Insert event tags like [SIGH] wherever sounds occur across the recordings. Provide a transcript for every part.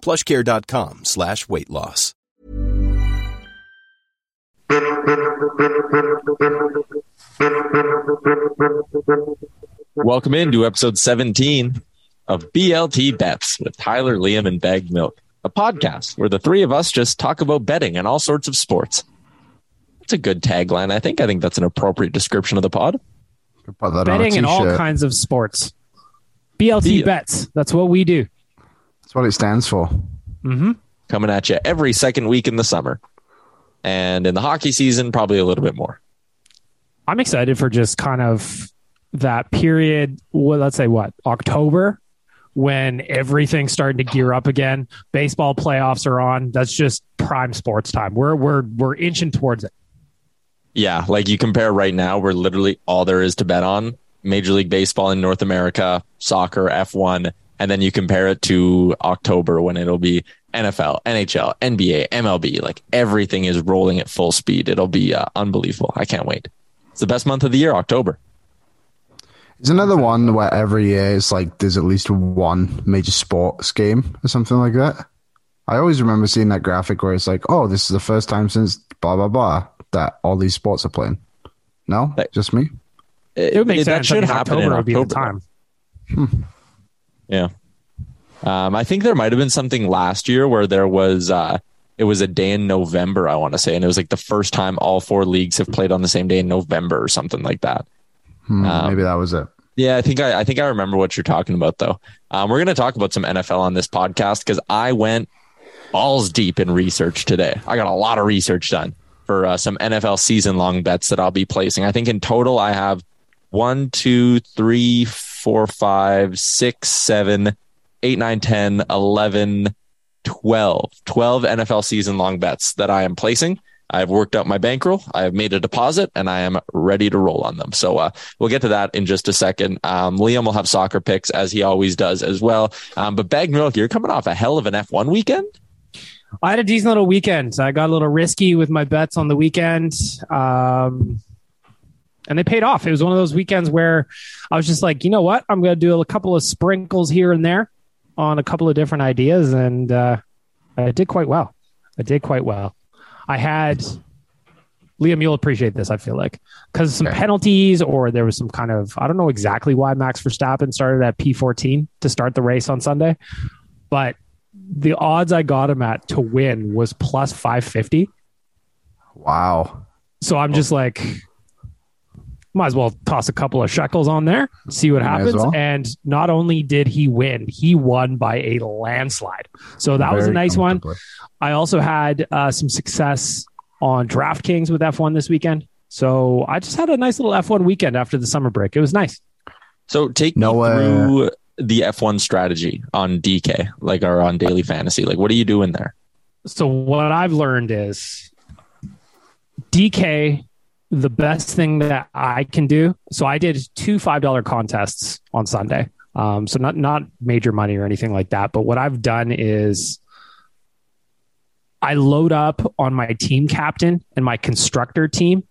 plushcare.com slash weight loss. Welcome into episode 17 of BLT Bets with Tyler, Liam, and Bagged Milk, a podcast where the three of us just talk about betting and all sorts of sports. It's a good tagline, I think. I think that's an appropriate description of the pod. Put that on a betting in all kinds of sports. BLT The- bets. That's what we do. That's what it stands for. Mm-hmm. Coming at you every second week in the summer. And in the hockey season, probably a little bit more. I'm excited for just kind of that period. Well, let's say what October, when everything's starting to gear up again. Baseball playoffs are on. That's just prime sports time. We're we're we're inching towards it. Yeah, like you compare right now, we're literally all there is to bet on Major League Baseball in North America, soccer, F1, and then you compare it to October when it'll be NFL, NHL, NBA, MLB. Like everything is rolling at full speed. It'll be uh, unbelievable. I can't wait. It's the best month of the year, October. It's another one where every year it's like there's at least one major sports game or something like that. I always remember seeing that graphic where it's like, oh, this is the first time since blah blah blah that all these sports are playing. No, That- just me. It would make that sense. I should mean, happen October in would be the October. time. Yeah. Um, I think there might have been something last year where there was uh, it was a day in November, I want to say, and it was like the first time all four leagues have played on the same day in November or something like that. Hmm, Um, maybe that was it. Yeah, I think I, I think I remember what you're talking about though. Um, we're going to talk about some NFL on this podcast because I went balls deep in research today. I got a lot of research done for uh, some NFL season long bets that I'll be placing. I think in total I have one, two, three, four, five, six, seven, eight, nine, 10, 11, 12, 12 NFL season long bets that I am placing. I've worked out my bankroll. I have made a deposit and I am ready to roll on them. So uh, we'll get to that in just a second. Um, Liam will have soccer picks as he always does as well. Um, but Bagged Milk, you're coming off a hell of an F1 weekend. I had a decent little weekend. I got a little risky with my bets on the weekend. Um, and they paid off. It was one of those weekends where I was just like, you know what? I'm going to do a couple of sprinkles here and there on a couple of different ideas. And uh, I did quite well. I did quite well. I had Liam, you'll appreciate this, I feel like, because some Okay. penalties or there was some kind of, I don't know exactly why Max Verstappen started at P14 to start the race on Sunday, but the odds I got him at to win was plus 550. Wow. So I'm just like, might as well toss a couple of shekels on there, see what Might happens. well. And not only did he win, he won by a landslide. So that was a nice one. I also had uh, some success on DraftKings with F1 this weekend. So I just had a nice little F1 weekend after the summer break. It was nice. So take No, me uh, through the F1 strategy on DK, like or on daily fantasy. Like, what are you doing there? So what I've learned is DK, the best thing that I can do. So I did two five dollar contests on Sunday. Um, so not not major money or anything like that. But what I've done is I load up on my team captain and my constructor team,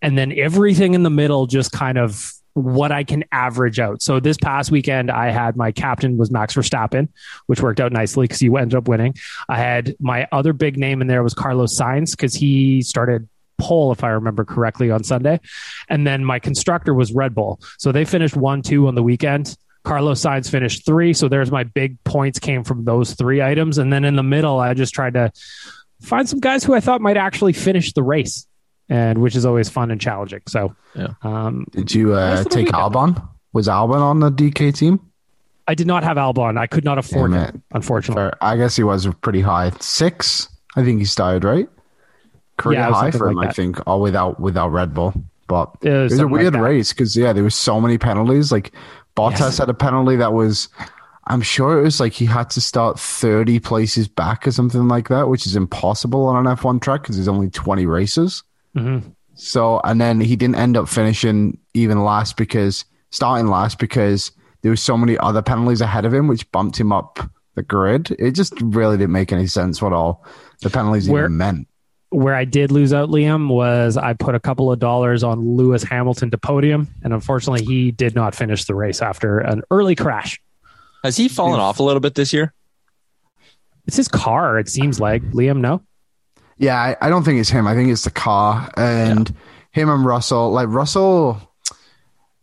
and then everything in the middle just kind of what I can average out. So this past weekend, I had my captain was Max Verstappen, which worked out nicely because he ended up winning. I had my other big name in there was Carlos Sainz because he started pole, if I remember correctly, on Sunday. And then my constructor was Red Bull. So they finished 1 2 on the weekend. Carlos Sainz finished three. So there's my big points came from those three items. And then in the middle, I just tried to find some guys who I thought might actually finish the race, and which is always fun and challenging. So, Yeah. um, Did you uh, take weekend. Albon? Was Albon on the DK team? I did not have Albon. I could not afford Damn it, it. unfortunately. Fair. I guess he was pretty high. Six, I think he started right. Career Yeah, high for him, like I think, all without without Red Bull. But It was it was a something like weird race because yeah, there was so many penalties. Like Bottas Yes. had a penalty that was, I'm sure it was like he had to start 30 places back or something like that, which is impossible on an F1 track because there's only 20 races. Mhm. So, and then he didn't end up finishing even last because starting last because there was so many other penalties ahead of him, which bumped him up the grid. It just really didn't make any sense what all the penalties Where- even meant. Where I did lose out, Liam, was I put a couple of dollars on Lewis Hamilton to podium, and unfortunately, he did not finish the race after an early crash. Has he fallen off a little bit this year? It's his car, it seems like. Liam, no? Yeah, I, I don't think it's him. I think it's the car and him and Russell. Like Russell,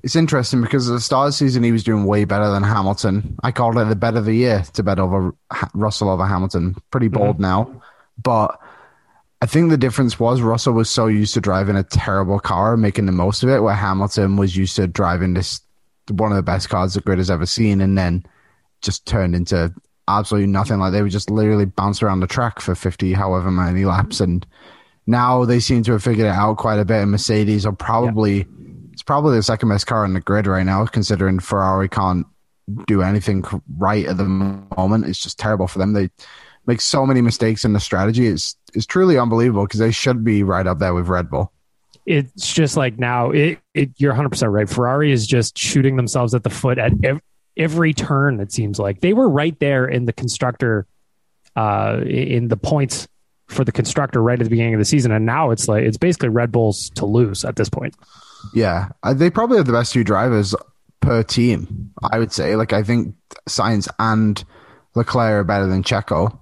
it's interesting because at the start of the season he was doing way better than Hamilton. I called it the bet of the year to bet over Ha- Russell over Hamilton. Pretty bold mm-hmm. now, but I think the difference was Russell was so used to driving a terrible car, making the most of it, where Hamilton was used to driving this one of the best cars the grid has ever seen, and then just turned into absolutely nothing. Like they would just literally bounce around the track for fifty, however many laps, and now they seem to have figured it out quite a bit. And Mercedes are probably it's probably the second best car in the grid right now, considering Ferrari can't do anything right at the moment. It's just terrible for them. They make so many mistakes in the strategy. is it's truly unbelievable because they should be right up there with Red Bull. It's just like now, it, it you're 100% right. Ferrari is just shooting themselves at the foot at ev- every turn, it seems like. They were right there in the constructor, uh, in the points for the constructor right at the beginning of the season. And now it's like, it's basically Red Bulls to lose at this point. Yeah, Uh, they probably have the best two drivers per team. I would say. Like I think Sainz and Leclerc are better than Checo,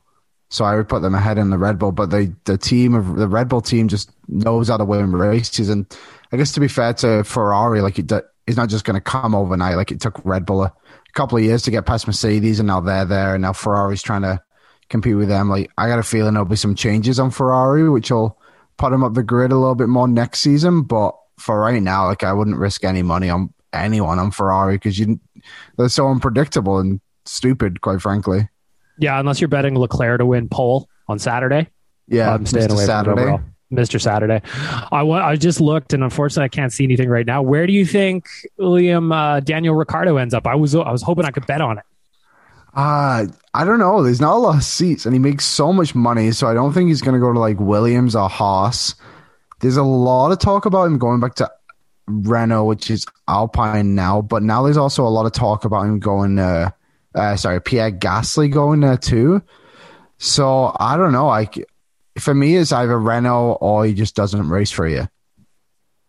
so I would put them ahead in the Red Bull. But they, the team of the Red Bull team just knows how to win races. And I guess to be fair to Ferrari, like it, it's not just going to come overnight. Like it took Red Bull a, couple of years to get past Mercedes, and now they're there, and now Ferrari's trying to compete with them. Like I got a feeling there'll be some changes on Ferrari, which will put them up the grid a little bit more next season. But for right now, like I wouldn't risk any money on anyone on Ferrari because you they're so unpredictable and stupid, quite frankly. Yeah, unless you're betting Leclerc to win pole on Saturday. Yeah, I'm staying Mr. away Saturday. from overall. Mr. Saturday. I I just looked, and unfortunately, I can't see anything right now. Where do you think William uh, Daniel Ricciardo ends up? I was I was hoping I could bet on it. Uh, I don't know. There's not a lot of seats, and he makes so much money, so I don't think he's going to go to like Williams or Haas. There's a lot of talk about him going back to Renault, which is Alpine now, but now there's also a lot of talk about him going. Uh, uh, sorry, Pierre Gasly going there too. So I don't know. Like for me, it's either Renault or he just doesn't race for you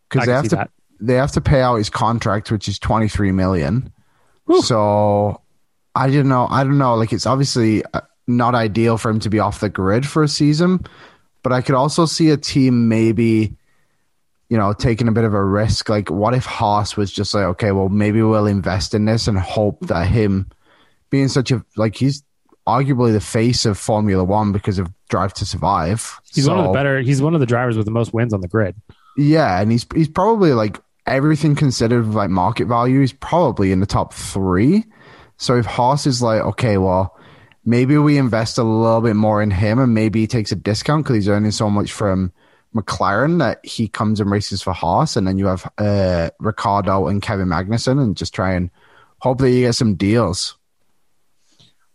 because they have to that. they have to pay out his contract, which is twenty three million. So I don't know. I don't know. Like it's obviously uh, not ideal for him to be off the grid for a season, but I could also see a team maybe, you know, taking a bit of a risk. Like, what if Haas was just like, okay, well, maybe we'll invest in this and hope that him being such a like he's arguably the face of Formula One because of Drive to Survive. He's one of the better. He's one of the drivers with the most wins on the grid. yeah, and he's he's probably like everything considered like market value, he's probably in the top three. So if Haas is like, okay, well, maybe we invest a little bit more in him, and maybe he takes a discount because he's earning so much from McLaren that he comes and races for Haas, and then you have uh, Ricciardo and Kevin Magnussen, and just try and hope that you get some deals.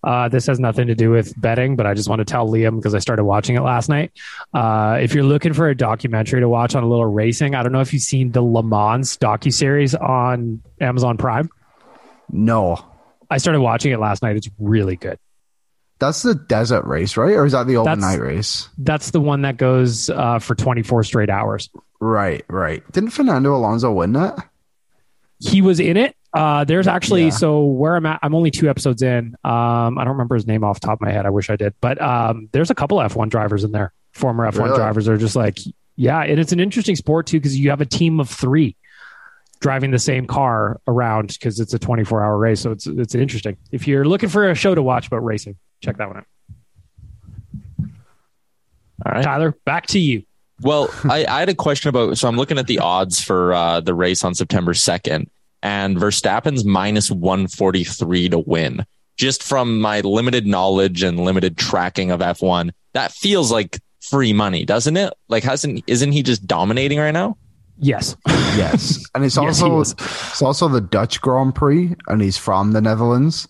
Uh, this has nothing to do with betting, but I just want to tell Liam because I started watching it last night. Uh, if you're looking for a documentary to watch on a little racing, I don't know if you've seen the Le Mans docu series on Amazon Prime. No, I started watching it last night. It's really good. that's the desert race, right? Or is that the That's- overnight race? That's the one that goes uh, for 24 straight hours. Right, right. Didn't Fernando Alonso win that? He was in it. Uh, there's actually Yeah. so where I'm at. I'm only two episodes in. Um, I don't remember his name off the top of my head. I wish I did, but um, there's a couple F1 drivers in there. Former F1 Really? drivers are just like, yeah, and it's an interesting sport too because you have a team of three. driving the same car around because it's a 24 hour race. So it's it's interesting. If you're looking for a show to watch about racing, check that one out. All right. Tyler, back to you. Well, I, I had a question about. So I'm looking at the odds for uh, the race on September 2nd, and Verstappen's minus 143 to win. Just from my limited knowledge and limited tracking of F1, that feels like free money, doesn't it? Like, hasn't isn't he just dominating right now? Yes. [LAUGHS] Yes, and it's [LAUGHS] Yes, also is. it's also the Dutch Grand Prix, and he's from the Netherlands.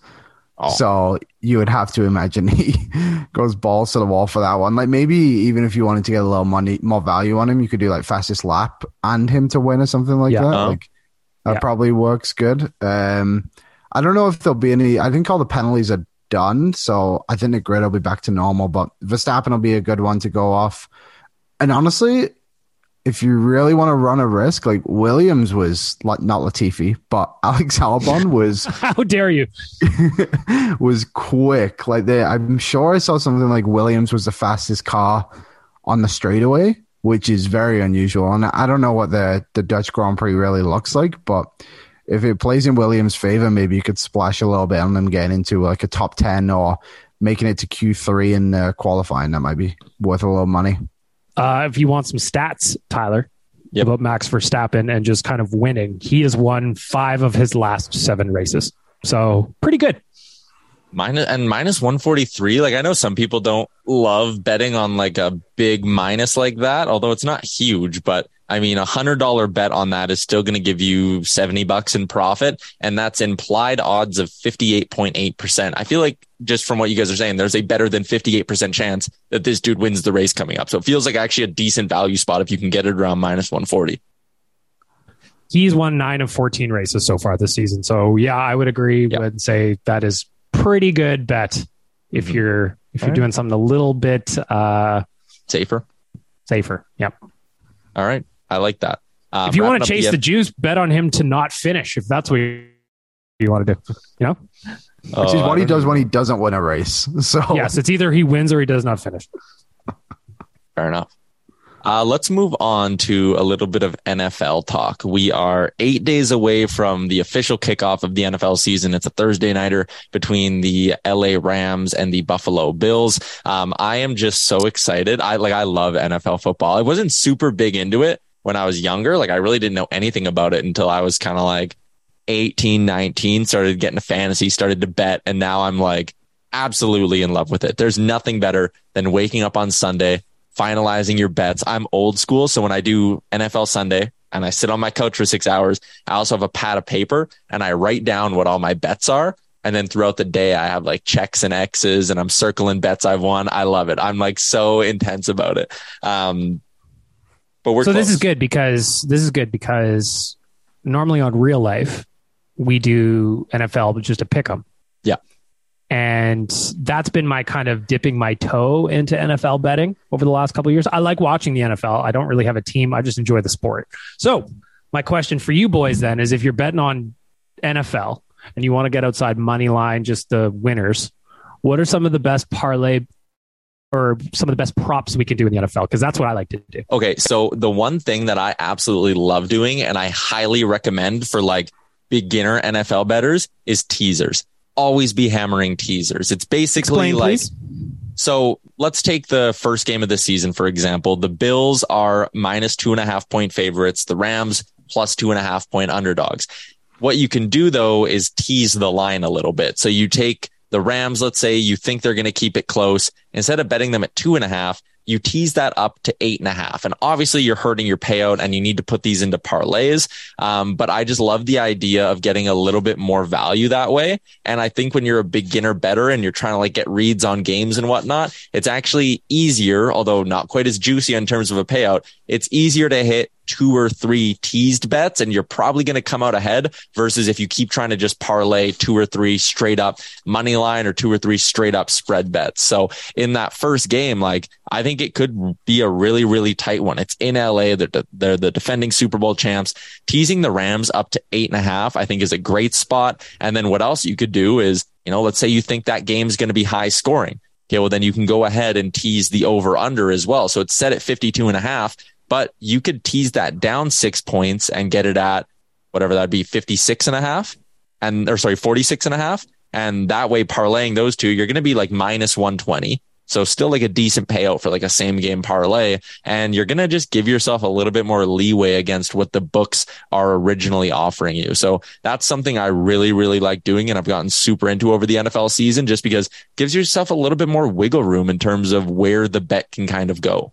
Oh. So you would have to imagine [LAUGHS] he goes balls to the wall for that one. Like maybe even if you wanted to get a little money, more value on him, you could do like fastest lap and him to win or something like Yeah. that. Oh. Like that Yeah. probably works good. Um, I don't know if there'll be any. I think all the penalties are done, so I think the grid will be back to normal. But Verstappen will be a good one to go off. And honestly, if you really want to run a risk, like Williams was like not Latifi, but [LAUGHS] Alex Albon [LAUGHS] was How dare you? [LAUGHS] was quick. Like they, I'm sure I saw something like Williams was the fastest car on the straightaway, which is very unusual. And I don't know what the the Dutch Grand Prix really looks like, but if it plays in Williams' favor, maybe you could splash a little bit on them getting into like a top ten or making it to Q3 in uh, qualifying. That might be worth a little money. Uh, if you want some stats, Tyler, Yep. about Max Verstappen and just kind of winning, he has won five of his last seven races. So pretty good. Minus and minus 143. Like I know some people don't love betting on like a big minus like that, although it's not huge, but I mean, a hundred dollar bet on that is still going to give you 70 bucks in profit. And that's implied odds of 58.8%. I feel like just from what you guys are saying, there's a better than 58% chance that this dude wins the race coming up. So it feels like actually a decent value spot if you can get it around minus 140. He's won nine of 14 races so far this season. So yeah, I would agree and say that is pretty good bet if Mhm. you're if you're All right. doing something a little bit uh, Safer. safer. Yep. All right. I like that. Um, if you want to chase the- the Jews, bet on him to not finish if that's what you want to do. You know? Which is Oh, what he don't does when he doesn't win a race. [LAUGHS] So Yes, it's either he wins or he does not finish. Fair enough. Uh, let's move on to a little bit of NFL talk. We are eight days away from the official kickoff of the NFL season. It's a Thursday nighter between the LA Rams and the Buffalo Bills. Um, I am just so excited. I like, I love NFL football. I wasn't super big into it when I was younger. Like I really didn't know anything about it until I was kind of like 18, 19, started getting a fantasy, started to bet. And now I'm like absolutely in love with it. There's nothing better than waking up on Sunday, finalizing your bets. I'm old school. So when I do NFL Sunday and I sit on my couch for six hours, I also have a pad of paper and I write down what all my bets are. And then throughout the day, I have like checks and X's and I'm circling bets I've won. I love it. I'm like so intense about it. Um, but we're so this is good because this is good because normally on real life we do NFL but just to pick them. Yeah. And that's been my kind of dipping my toe into NFL betting over the last couple years. I like watching the NFL. I don't really have a team. I just enjoy the sport. So my question for you boys then is if you're betting on NFL and you want to get outside money line, just the winners, what are some of the best parlay or some of the best props we can do in the NFL? Because that's what I like to do. Okay, so the one thing that I absolutely love doing and I highly recommend for like beginner NFL betters is teasers. Always be hammering teasers. It's basically Explain, like please. so let's take the first game of the season, for example. The Bills are minus two and a half point favorites, the Rams plus two and a half point underdogs. What you can do though is tease the line a little bit. So you take the Rams, let's say you think they're going to keep it close. Instead of betting them at two and a half, you tease that up to eight and a half. And obviously you're hurting your payout and you need to put these into parlays. Um, but I just love the idea of getting a little bit more value that way. And I think when you're a beginner better and you're trying to like get reads on games and whatnot, it's actually easier, although not quite as juicy in terms of a payout. It's easier to hit two or three teased bets and you're probably going to come out ahead versus if you keep trying to just parlay two or three straight up money line or two or three straight up spread bets. So in that first game, like I think it could be a really, really tight one. It's in LA. They're, they're the defending Super Bowl champs. Teasing the Rams up to eight and a half, I think is a great spot. And then what else you could do is, you know, let's say you think that game's going to be high scoring. Okay. Well, then you can go ahead and tease the over under as well. So it's set at 52 and a half, but you could tease that down six points and get it at whatever that'd be 56 and a half and or sorry 46 and a half and that way parlaying those two you're going to be like minus 120 so still like a decent payout for like a same game parlay. And you're going to just give yourself a little bit more leeway against what the books are originally offering you. So that's something I really, really like doing. And I've gotten super into over the NFL season just because gives yourself a little bit more wiggle room in terms of where the bet can kind of go.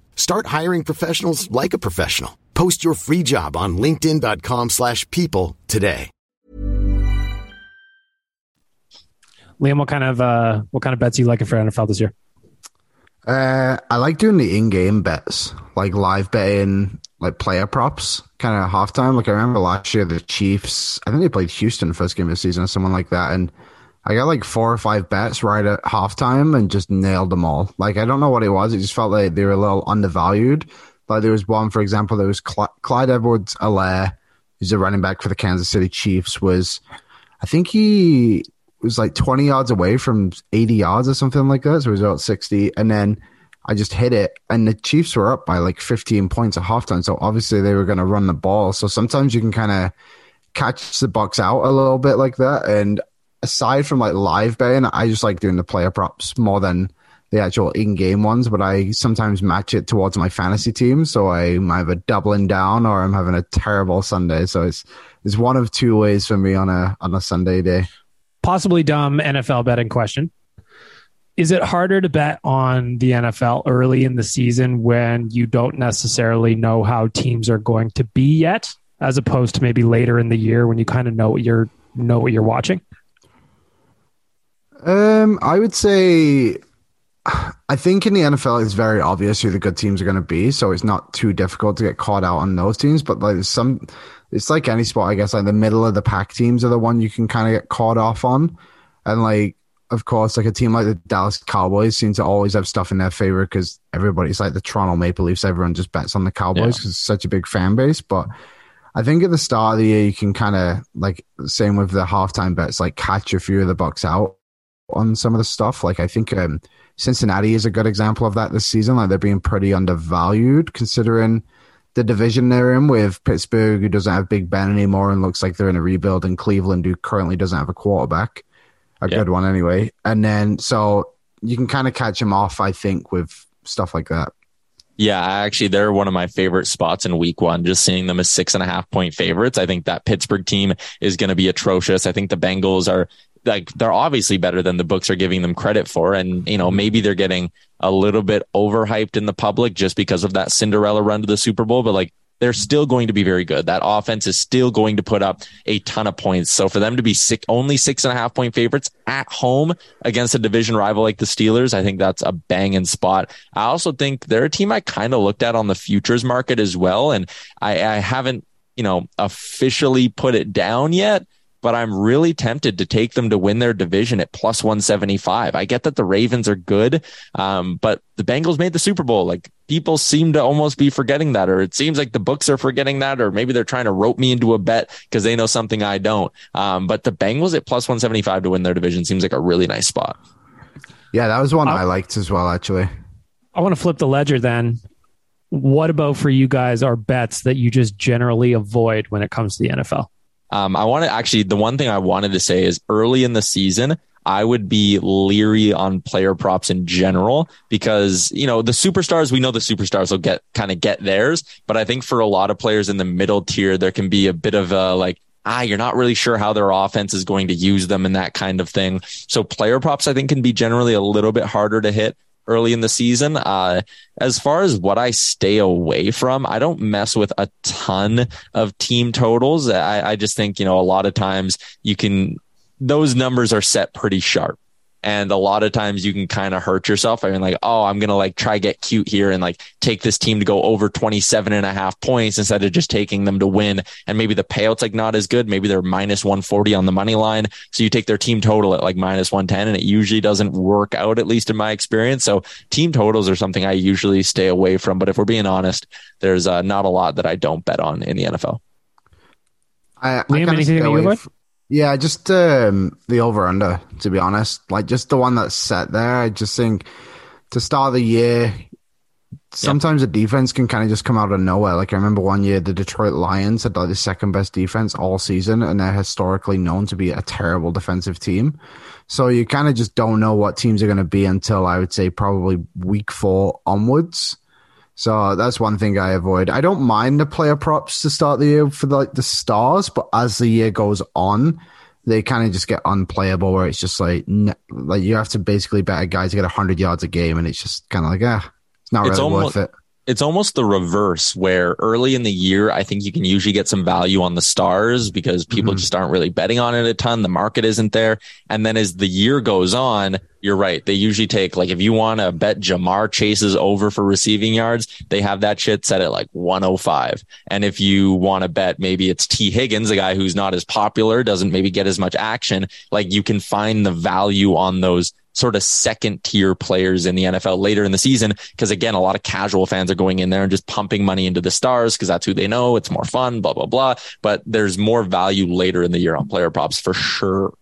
Start hiring professionals like a professional. Post your free job on linkedin.com slash people today. Liam, what kind of uh, what kind of bets are you liking for NFL this year? Uh, I like doing the in-game bets, like live betting, like player props, kind of halftime. Like I remember last year, the Chiefs. I think they played Houston first game of the season or someone like that, and I got like four or five bets right at halftime and just nailed them all. Like I don't know what it was. It just felt like they were a little undervalued. Like there was one, for example, there was Cl- Clyde Edwards-Helaire, who's a running back for the Kansas City Chiefs. Was I think he was like 20 yards away from 80 yards or something like that. So it was about 60. And then I just hit it. And the Chiefs were up by like 15 points at halftime. So obviously they were going to run the ball. So sometimes you can kind of catch the Bucks out a little bit like that. And aside from like live betting, I just like doing the player props more than the actual in-game ones, but I sometimes match it towards my fantasy team. So I'm either doubling down or I'm having a terrible Sunday. So it's it's one of two ways for me on a on a Sunday day possibly dumb NFL betting question. Is it harder to bet on the NFL early in the season when you don't necessarily know how teams are going to be yet, as opposed to maybe later in the year when you kind of know what you're know what you're watching? Um, I would say I think in the NFL it's very obvious who the good teams are going to be, so it's not too difficult to get caught out on those teams. But like some it's like any sport, I guess. Like the middle of the pack teams are the one you can kind of get caught off on, and like of course, like a team like the Dallas Cowboys seem to always have stuff in their favor because everybody's like the Toronto Maple Leafs. Everyone just bets on the Cowboys because yeah. it's such a big fan base. But I think at the start of the year, you can kind of like same with the halftime bets, like catch a few of the Bucks out on some of the stuff. Like I think um, Cincinnati is a good example of that this season. Like they're being pretty undervalued considering the division they're in with Pittsburgh, who doesn't have Big Ben anymore and looks like they're in a rebuild, and Cleveland, who currently doesn't have a quarterback, a yeah. good one anyway. And then so you can kind of catch them off, I think, with stuff like that. Yeah, actually, they're one of my favorite spots in week one. Just seeing them as six and a half point favorites. I think that Pittsburgh team is going to be atrocious. I think the Bengals are like they're obviously better than the books are giving them credit for. And, you know, maybe they're getting a little bit overhyped in the public just because of that Cinderella run to the Super Bowl, but like they're still going to be very good. That offense is still going to put up a ton of points. So for them to be six, only six and a half point favorites at home against a division rival like the Steelers, I think that's a banging spot. I also think they're a team I kind of looked at on the futures market as well. And I, I haven't, you know, officially put it down yet but I'm really tempted to take them to win their division at plus 175. I get that the Ravens are good, um, but the Bengals made the Super Bowl. Like people seem to almost be forgetting that, or it seems like the books are forgetting that, or maybe they're trying to rope me into a bet because they know something I don't. Um, but the Bengals at plus 175 to win their division seems like a really nice spot. Yeah, that was one I, I liked as well, actually. I want to flip the ledger then. What about for you guys are bets that you just generally avoid when it comes to the NFL? Um, I want to actually, the one thing I wanted to say is early in the season, I would be leery on player props in general because, you know, the superstars, we know the superstars will get kind of get theirs. But I think for a lot of players in the middle tier, there can be a bit of a like, ah, you're not really sure how their offense is going to use them and that kind of thing. So player props, I think, can be generally a little bit harder to hit early in the season. Uh, as far as what I stay away from, I don't mess with a ton of team totals. I, I just think, you know, a lot of times you can, those numbers are set pretty sharp. And a lot of times you can kind of hurt yourself. I mean, like, oh, I'm going to like try get cute here and like take this team to go over 27 and a half points instead of just taking them to win. And maybe the payout's like not as good. Maybe they're minus 140 on the money line. So you take their team total at like minus 110 and it usually doesn't work out, at least in my experience. So team totals are something I usually stay away from. But if we're being honest, there's uh, not a lot that I don't bet on in the NFL. I, Liam, I anything you would? Yeah, just um, the over under, to be honest. Like just the one that's set there. I just think to start the year, sometimes yep. the defense can kind of just come out of nowhere. Like I remember one year the Detroit Lions had like the second best defense all season, and they're historically known to be a terrible defensive team. So you kind of just don't know what teams are going to be until I would say probably week four onwards. So that's one thing I avoid. I don't mind the player props to start the year for the, like the stars, but as the year goes on, they kind of just get unplayable where it's just like like you have to basically bet a guy to get 100 yards a game and it's just kind of like ah it's not it's really almost, worth it it's almost the reverse where early in the year, I think you can usually get some value on the stars because people mm-hmm. just aren't really betting on it a ton. The market isn't there. And then as the year goes on, you're right. They usually take like, if you want to bet Ja'Marr Chase's over for receiving yards, they have that shit set at like 105. And if you want to bet maybe it's Tee Higgins, a guy who's not as popular, doesn't maybe get as much action, like you can find the value on those sort of second tier players in the NFL later in the season. Cause again, a lot of casual fans are going in there and just pumping money into the stars because that's who they know. It's more fun, blah, blah, blah. But there's more value later in the year on player props for sure.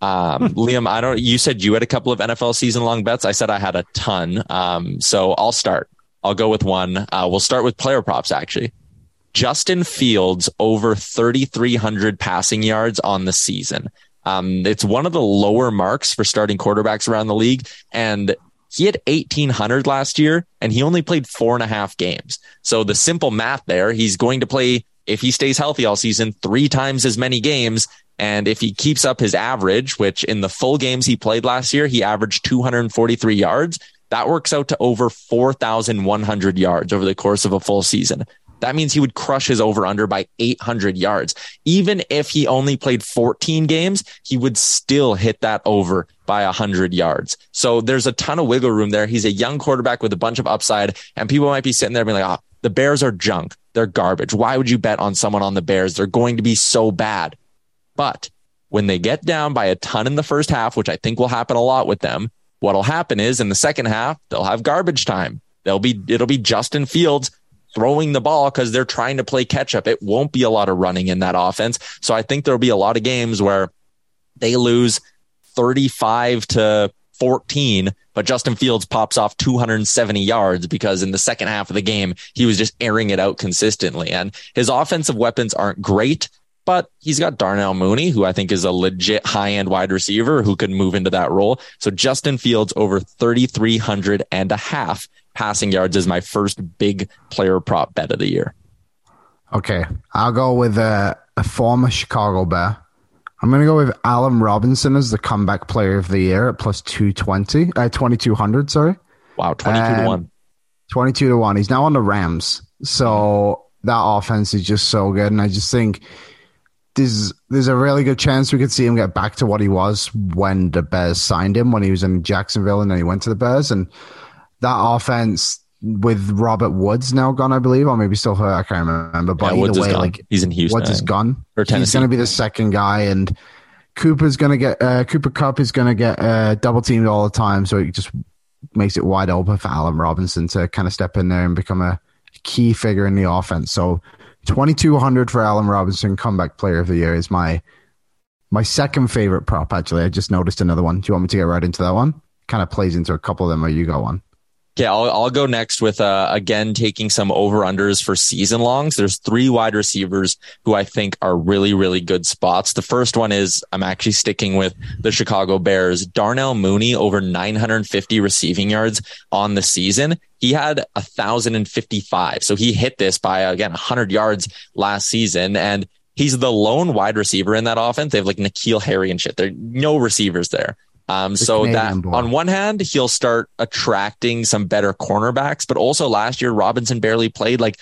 Um, Liam, I don't, you said you had a couple of NFL season long bets. I said I had a ton. Um, so I'll start. I'll go with one. Uh, we'll start with player props actually. Justin Fields over 3,300 passing yards on the season. Um, it's one of the lower marks for starting quarterbacks around the league. And he had 1800 last year and he only played four and a half games. So the simple math there, he's going to play, if he stays healthy all season, three times as many games. And if he keeps up his average, which in the full games he played last year, he averaged 243 yards. That works out to over 4,100 yards over the course of a full season. That means he would crush his over under by 800 yards. Even if he only played 14 games, he would still hit that over by 100 yards. So there's a ton of wiggle room there. He's a young quarterback with a bunch of upside, and people might be sitting there being like, oh, the Bears are junk. They're garbage. Why would you bet on someone on the Bears? They're going to be so bad. But when they get down by a ton in the first half, which I think will happen a lot with them, what'll happen is in the second half, they'll have garbage time. They'll be, it'll be Justin Fields throwing the ball because they're trying to play catch up. It won't be a lot of running in that offense. So I think there'll be a lot of games where they lose 35 to 14, but Justin Fields pops off 270 yards because in the second half of the game, he was just airing it out consistently. And his offensive weapons aren't great, but he's got Darnell Mooney, who I think is a legit high end wide receiver who could move into that role. So Justin Fields over 3,300 and a half passing yards is my first big player prop bet of the year. Okay. I'll go with a, a former Chicago Bear. I'm going to go with Allen Robinson as the comeback player of the year at plus 220, uh, 2200, sorry. Wow, 22 um, to 1. 22 to 1. He's now on the Rams. So that offense is just so good. And I just think there's there's a really good chance we could see him get back to what he was when the Bears signed him when he was in Jacksonville and then he went to the Bears. And that offense with Robert Woods now gone, I believe, or maybe still hurt. I can't remember. But yeah, either way, like he's in Houston. Woods is gone. Or Tennessee. He's going to be the second guy, and Cooper's going to get uh, Cooper Kupp is going to get uh, double teamed all the time, so it just makes it wide open for Allen Robinson to kind of step in there and become a key figure in the offense. So twenty two hundred for Allen Robinson, comeback player of the year is my my second favorite prop. Actually, I just noticed another one. Do you want me to get right into that one? Kind of plays into a couple of them, or you go on. Okay, I'll, I'll go next with uh, again taking some over unders for season longs. There's three wide receivers who I think are really really good spots. The first one is I'm actually sticking with the Chicago Bears. Darnell Mooney over 950 receiving yards on the season. He had 1,055, so he hit this by again 100 yards last season and he's the lone wide receiver in that offense. They have like N'Keal Harry and shit. There are no receivers there. Um, so that boy. on one hand, he'll start attracting some better cornerbacks, but also last year, Robinson barely played. Like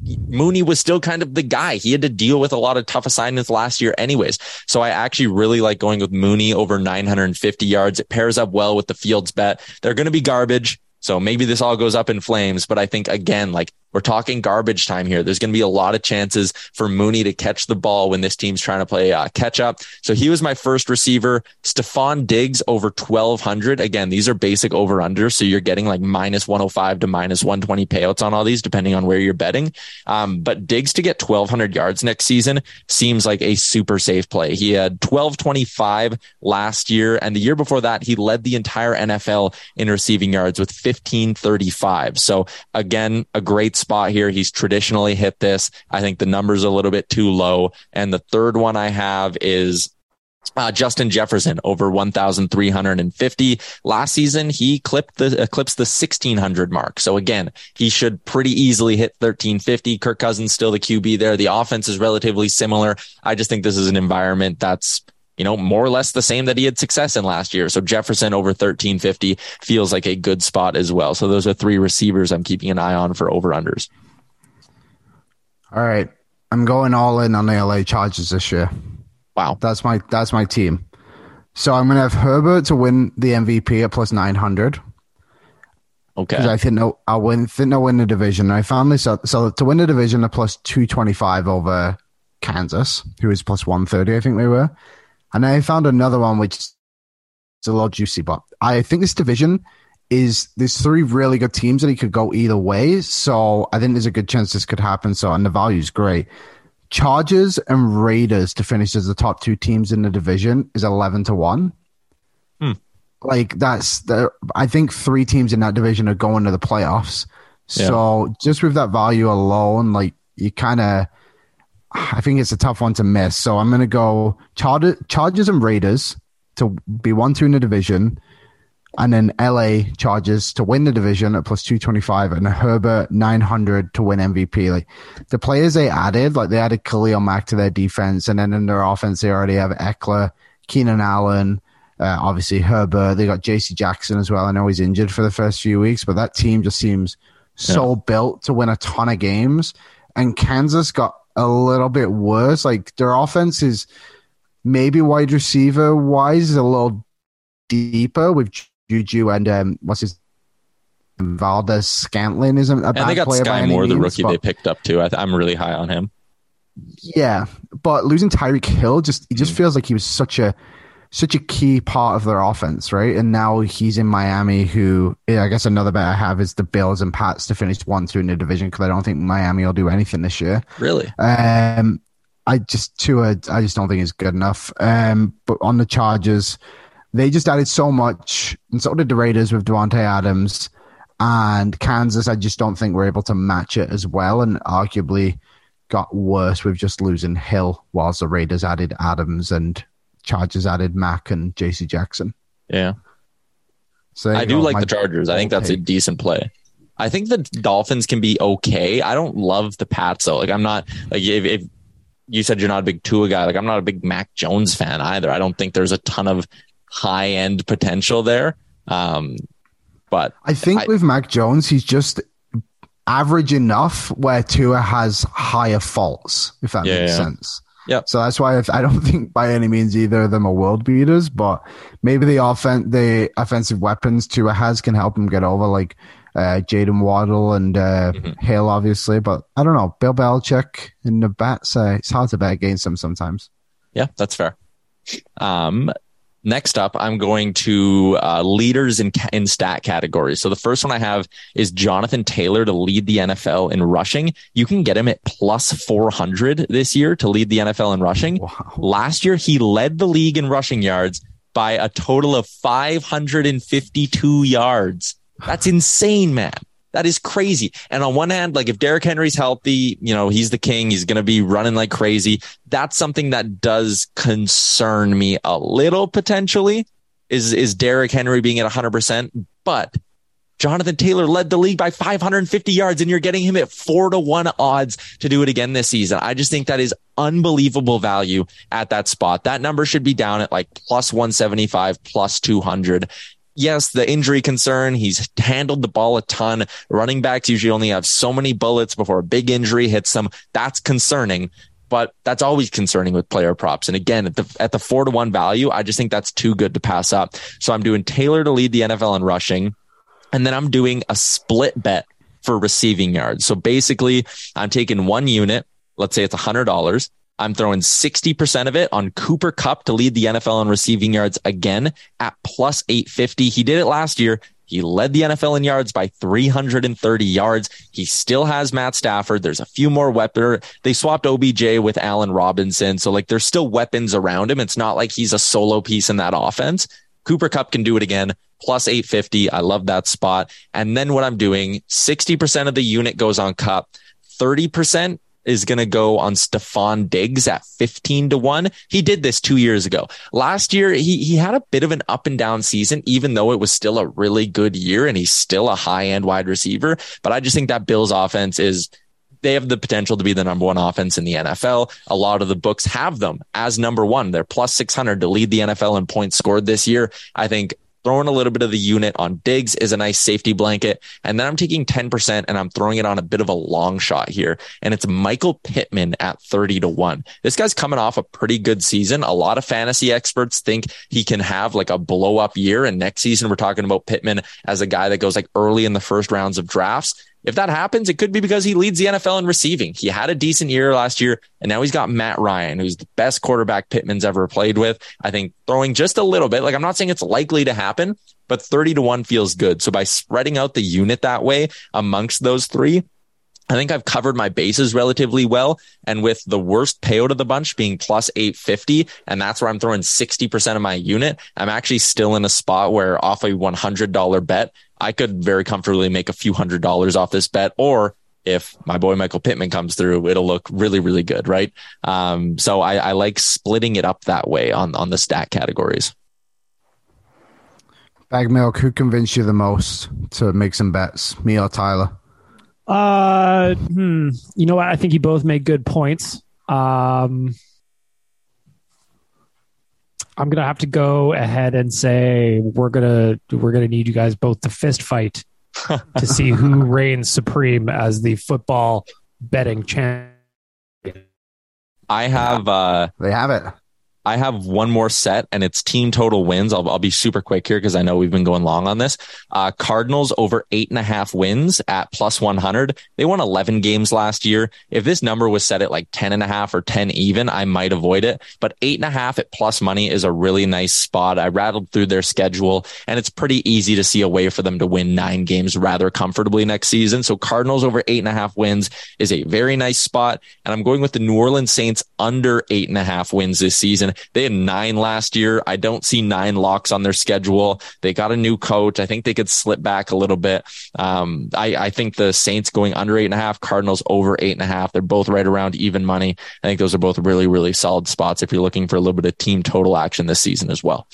Mooney was still kind of the guy. He had to deal with a lot of tough assignments last year anyways. So I actually really like going with Mooney over 950 yards. It pairs up well with the Fields bet. They're going to be garbage. So maybe this all goes up in flames, but I think again, like we're talking garbage time here. There's going to be a lot of chances for Mooney to catch the ball when this team's trying to play uh, catch up. So he was my first receiver. Stefon Diggs over 1200. Again, these are basic over under. So you're getting like minus 105 to minus 120 payouts on all these, depending on where you're betting. Um, but Diggs to get 1200 yards next season seems like a super safe play. He had 1225 last year. And the year before that, he led the entire NFL in receiving yards with 1535. So again, a great spot here. He's traditionally hit this. I think the number's a little bit too low. And the third one I have is uh, Justin Jefferson over 1,350 last season. He clipped the eclipsed the 1,600 mark. So again, he should pretty easily hit 1,350. Kirk Cousins still the QB there. The offense is relatively similar. I just think this is an environment that's you know, more or less the same that he had success in last year. So Jefferson over 1350 feels like a good spot as well. So those are three receivers I'm keeping an eye on for over unders. All right. I'm going all in on the LA Chargers this year. Wow. That's my that's my team. So I'm gonna have Herbert to win the MVP at plus nine hundred. Okay. Because I think they'll, I'll win think they'll win the division. I found this out so to win the division at plus two twenty five over Kansas, who is plus one thirty, I think they were. And I found another one which is a little juicy, but I think this division is there's three really good teams that he could go either way. So I think there's a good chance this could happen. So and the value is great. Chargers and Raiders to finish as the top two teams in the division is eleven to one. Hmm. Like that's the I think three teams in that division are going to the playoffs. Yeah. So just with that value alone, like you kind of I think it's a tough one to miss. So I'm going to go Char- Chargers and Raiders to be one two in the division, and then LA Chargers to win the division at plus two twenty five, and Herbert nine hundred to win MVP. Like the players they added, like they added Khalil Mack to their defense, and then in their offense they already have Ekeler, Keenan Allen. Uh, obviously, Herbert. They got J.C. Jackson as well. I know he's injured for the first few weeks, but that team just seems so yeah. built to win a ton of games. And Kansas got a little bit worse. Like their offense is maybe wide receiver wise is a little deeper with Juju and um, what's his Valdes-Scantling isn't a bad and they got player Skyy Moore, the rookie but, they picked up too. I am really high on him. Yeah, but losing Tyreek Hill just he just mm. feels like he was such a such a key part of their offense, right? And now he's in Miami, who I guess another bet I have is the Bills and Pats to finish one, two in the division because I don't think Miami will do anything this year. Really? Um, I just Tua, I just don't think it's good enough. Um, but on the Chargers, they just added so much, and so did the Raiders with Davante Adams and Kansas. I just don't think we're able to match it as well, and arguably got worse with just losing Hill, whilst the Raiders added Adams and Chargers added Mack and JC Jackson. Yeah. So I do like the Chargers. I think that's a decent play. I think the Dolphins can be okay. I don't love the Pats though. Like I'm not like if, if you said you're not a big Tua guy, like I'm not a big Mac Jones fan either. I don't think there's a ton of high end potential there. Um, but I think I, with Mac Jones, he's just average enough where Tua has higher faults, if that yeah, makes yeah. sense. Yeah. So that's why I don't [LAUGHS] think by any means either of them are world beaters, but maybe the offen- the offensive weapons Tua has can help him get over, like uh, Jaylen Waddle and uh, mm-hmm. Hill, obviously. But I don't know. Bill Belichick in the bats, uh, it's hard to bet against them sometimes. Yeah, that's fair. Um, Next up, I'm going to uh, leaders in in stat categories. So the first one I have is Jonathan Taylor to lead the NFL in rushing. You can get him at plus 400 this year to lead the NFL in rushing. Wow. Last year, he led the league in rushing yards by a total of 552 yards. That's insane, man. That is crazy. And on one hand, like if Derrick Henry's healthy, you know, he's the king. He's going to be running like crazy. That's something that does concern me a little potentially is, is Derrick Henry being at hundred percent, but Jonathan Taylor led the league by 550 yards and you're getting him at four to one odds to do it again this season. I just think that is unbelievable value at that spot. That number should be down at like plus 175, plus 200 yes, the injury concern. He's handled the ball a ton. Running backs usually only have so many bullets before a big injury hits them. That's concerning but that's always concerning with player props. And again, at the at the four to one value, I just think that's too good to pass up. So I'm doing Taylor to lead the NFL in rushing, and then I'm doing a split bet for receiving yards. So basically, I'm taking one unit. Let's say it's a hundred dollars. I'm throwing 60% of it on Cooper Kupp to lead the NFL in receiving yards again at plus 850. He did it last year. He led the NFL in yards by 330 yards. He still has Matt Stafford. There's a few more weapons. They swapped OBJ with Allen Robinson. So like there's still weapons around him. It's not like he's a solo piece in that offense. Cooper Kupp can do it again. Plus 850. I love that spot. And then what I'm doing, 60% of the unit goes on Kupp. 30% is going to go on Stefon Diggs at 15 to 1. He did this two years ago. Last year, he, he had a bit of an up and down season, even though it was still a really good year and he's still a high end wide receiver. But I just think that Bills offense is they have the potential to be the number one offense in the NFL. A lot of the books have them as number one. They're plus 600 to lead the NFL in points scored this year. I think throwing a little bit of the unit on Diggs is a nice safety blanket. And then I'm taking 10% and I'm throwing it on a bit of a long shot here. And it's Michael Pittman at 30 to 1. This guy's coming off a pretty good season. A lot of fantasy experts think he can have like a blow up year. And next season, we're talking about Pittman as a guy that goes like early in the first rounds of drafts. If that happens, it could be because he leads the NFL in receiving. He had a decent year last year, and now he's got Matt Ryan, who's the best quarterback Pittman's ever played with. I think throwing just a little bit, like I'm not saying it's likely to happen, but 30 to 1 feels good. So by spreading out the unit that way amongst those three, I think I've covered my bases relatively well. And with the worst payout of the bunch being plus 850, and that's where I'm throwing 60% of my unit, I'm actually still in a spot where off a $100 bet, I could very comfortably make a few hundred dollars off this bet. Or if my boy Michael Pittman comes through, it'll look really, really good. Right. Um, so I, I like splitting it up that way on, on the stat categories. Bagged Milk, who convinced you the most to make some bets, me or Tyler? Uh, hmm. You know what? I think you both made good points. Um, I'm gonna have to go ahead and say we're gonna we're gonna need you guys both to fist fight to [LAUGHS] see who reigns supreme as the football betting champion. I have uh they have it. I have one more set and it's team total wins. I'll, I'll be super quick here because I know we've been going long on this. Uh, Cardinals over eight and a half wins at plus 100. They won 11 games last year. If this number was set at like 10 and a half or 10 even, I might avoid it, but eight and a half at plus money is a really nice spot. I rattled through their schedule and it's pretty easy to see a way for them to win nine games rather comfortably next season. So Cardinals over eight and a half wins is a very nice spot. And I'm going with the New Orleans Saints under eight and a half wins this season. They had nine last year. I don't see nine locks on their schedule. They got a new coach. I think they could slip back a little bit. Um, I, I think the Saints going under eight and a half, Cardinals over eight and a half. They're both right around even money. I think those are both really, really solid spots if you're looking for a little bit of team total action this season as well.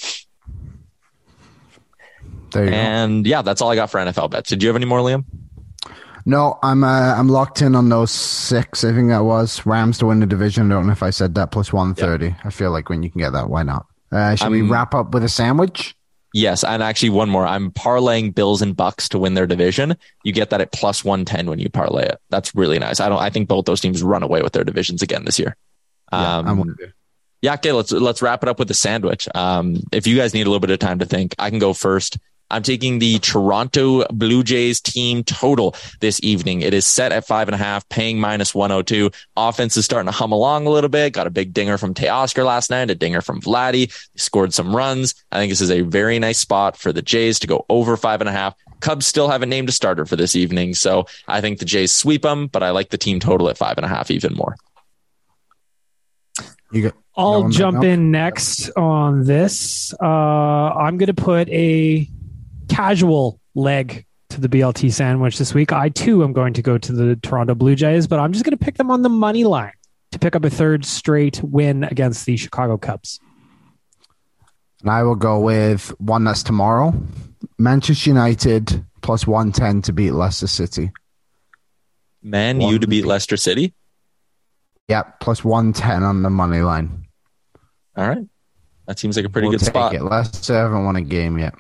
and go. yeah, that's all I got for NFL bets. Did you have any more, Liam? No, I'm uh, I'm locked in on those six. I think that was Rams to win the division. I don't know if I said that plus one thirty. I feel like when you can get that, why not? Uh, should we wrap up with a sandwich? Yes, and actually one more. I'm parlaying Bills and Bucks to win their division. You get that at plus one ten when you parlay it. That's really nice. I don't. I think both those teams run away with their divisions again this year. Yeah, um, I'm with you. Yeah, okay. Let's let's wrap it up with a sandwich. Um, if you guys need a little bit of time to think, I can go first. I'm taking the Toronto Blue Jays team total this evening. It is set at five and a half, paying minus 102. Offense is starting to hum along a little bit. Got a big dinger from Teoscar last night, a dinger from Vladdy. scored some runs. I think this is a very nice spot for the Jays to go over five and a half. Cubs still haven't named a starter for this evening. So I think the Jays sweep them, but I like the team total at five and a half even more. You got, I'll jump in next on this. Uh, I'm going to put a casual leg to the BLT sandwich this week. I too am going to go to the Toronto Blue Jays, but I'm just going to pick them on the money line to pick up a third straight win against the Chicago Cubs. And I will go with one that's tomorrow Manchester United plus 110 to beat Leicester City. Man, you to beat Leicester City. Yep, plus 110 on the money line. All right, that seems like a pretty We'll good take spot. It. Leicester haven't won a game yet.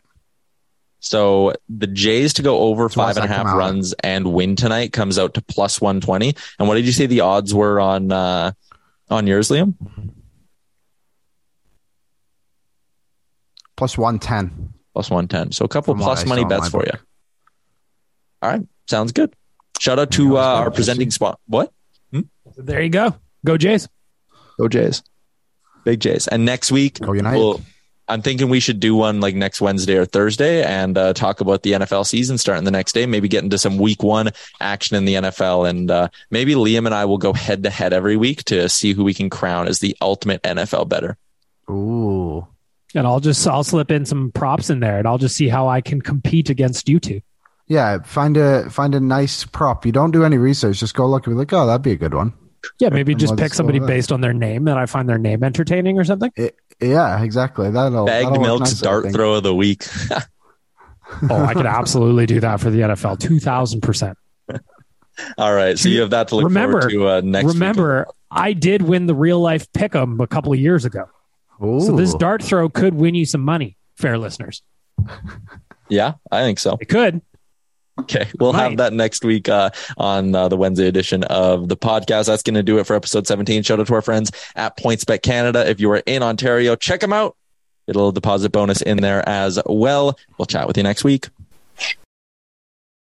So the Jays to go over So what's five and a that half come out runs and win tonight comes out to plus one twenty. And what did you say the odds were on uh, on yours, Liam? Plus 110. Plus one ten. So a couple From plus money bets for book. you. All right, sounds good. Shout out to uh, our interesting. presenting spot. What? There you go. Go Jays. Go Jays. Big Jays. And next week, Go United. we'll- I'm thinking we should do one like next Wednesday or Thursday and uh, talk about the NFL season starting the next day. Maybe get into some week one action in the NFL. And uh, maybe Liam and I will go head to head every week to see who we can crown as the ultimate NFL better. Ooh. And I'll just I'll slip in some props in there and I'll just see how I can compete against you two. Yeah, find a find a nice prop. You don't do any research. Just go look and be like, oh, that'd be a good one. Yeah, maybe just pick somebody that. based on their name that I find their name entertaining or something. It, yeah, exactly. That'll Bagged that'll work Milk's nice, dart throw of the week. [LAUGHS] Oh, I could absolutely do that for the NFL. Two thousand percent. [LAUGHS] All right. So you have that to look Remember- forward to uh, next week. Remember, I did win the real life pick'em a couple of years ago. So this dart throw could win you some money, fair listeners. Yeah, I think so. It could. Okay, we'll have that next week uh, on uh, the Wednesday edition of the podcast. That's going to do it for episode 17. Shout out to our friends at PointsBet Canada. If you are in Ontario, check them out. It'll deposit bonus in there as well. We'll chat with you next week.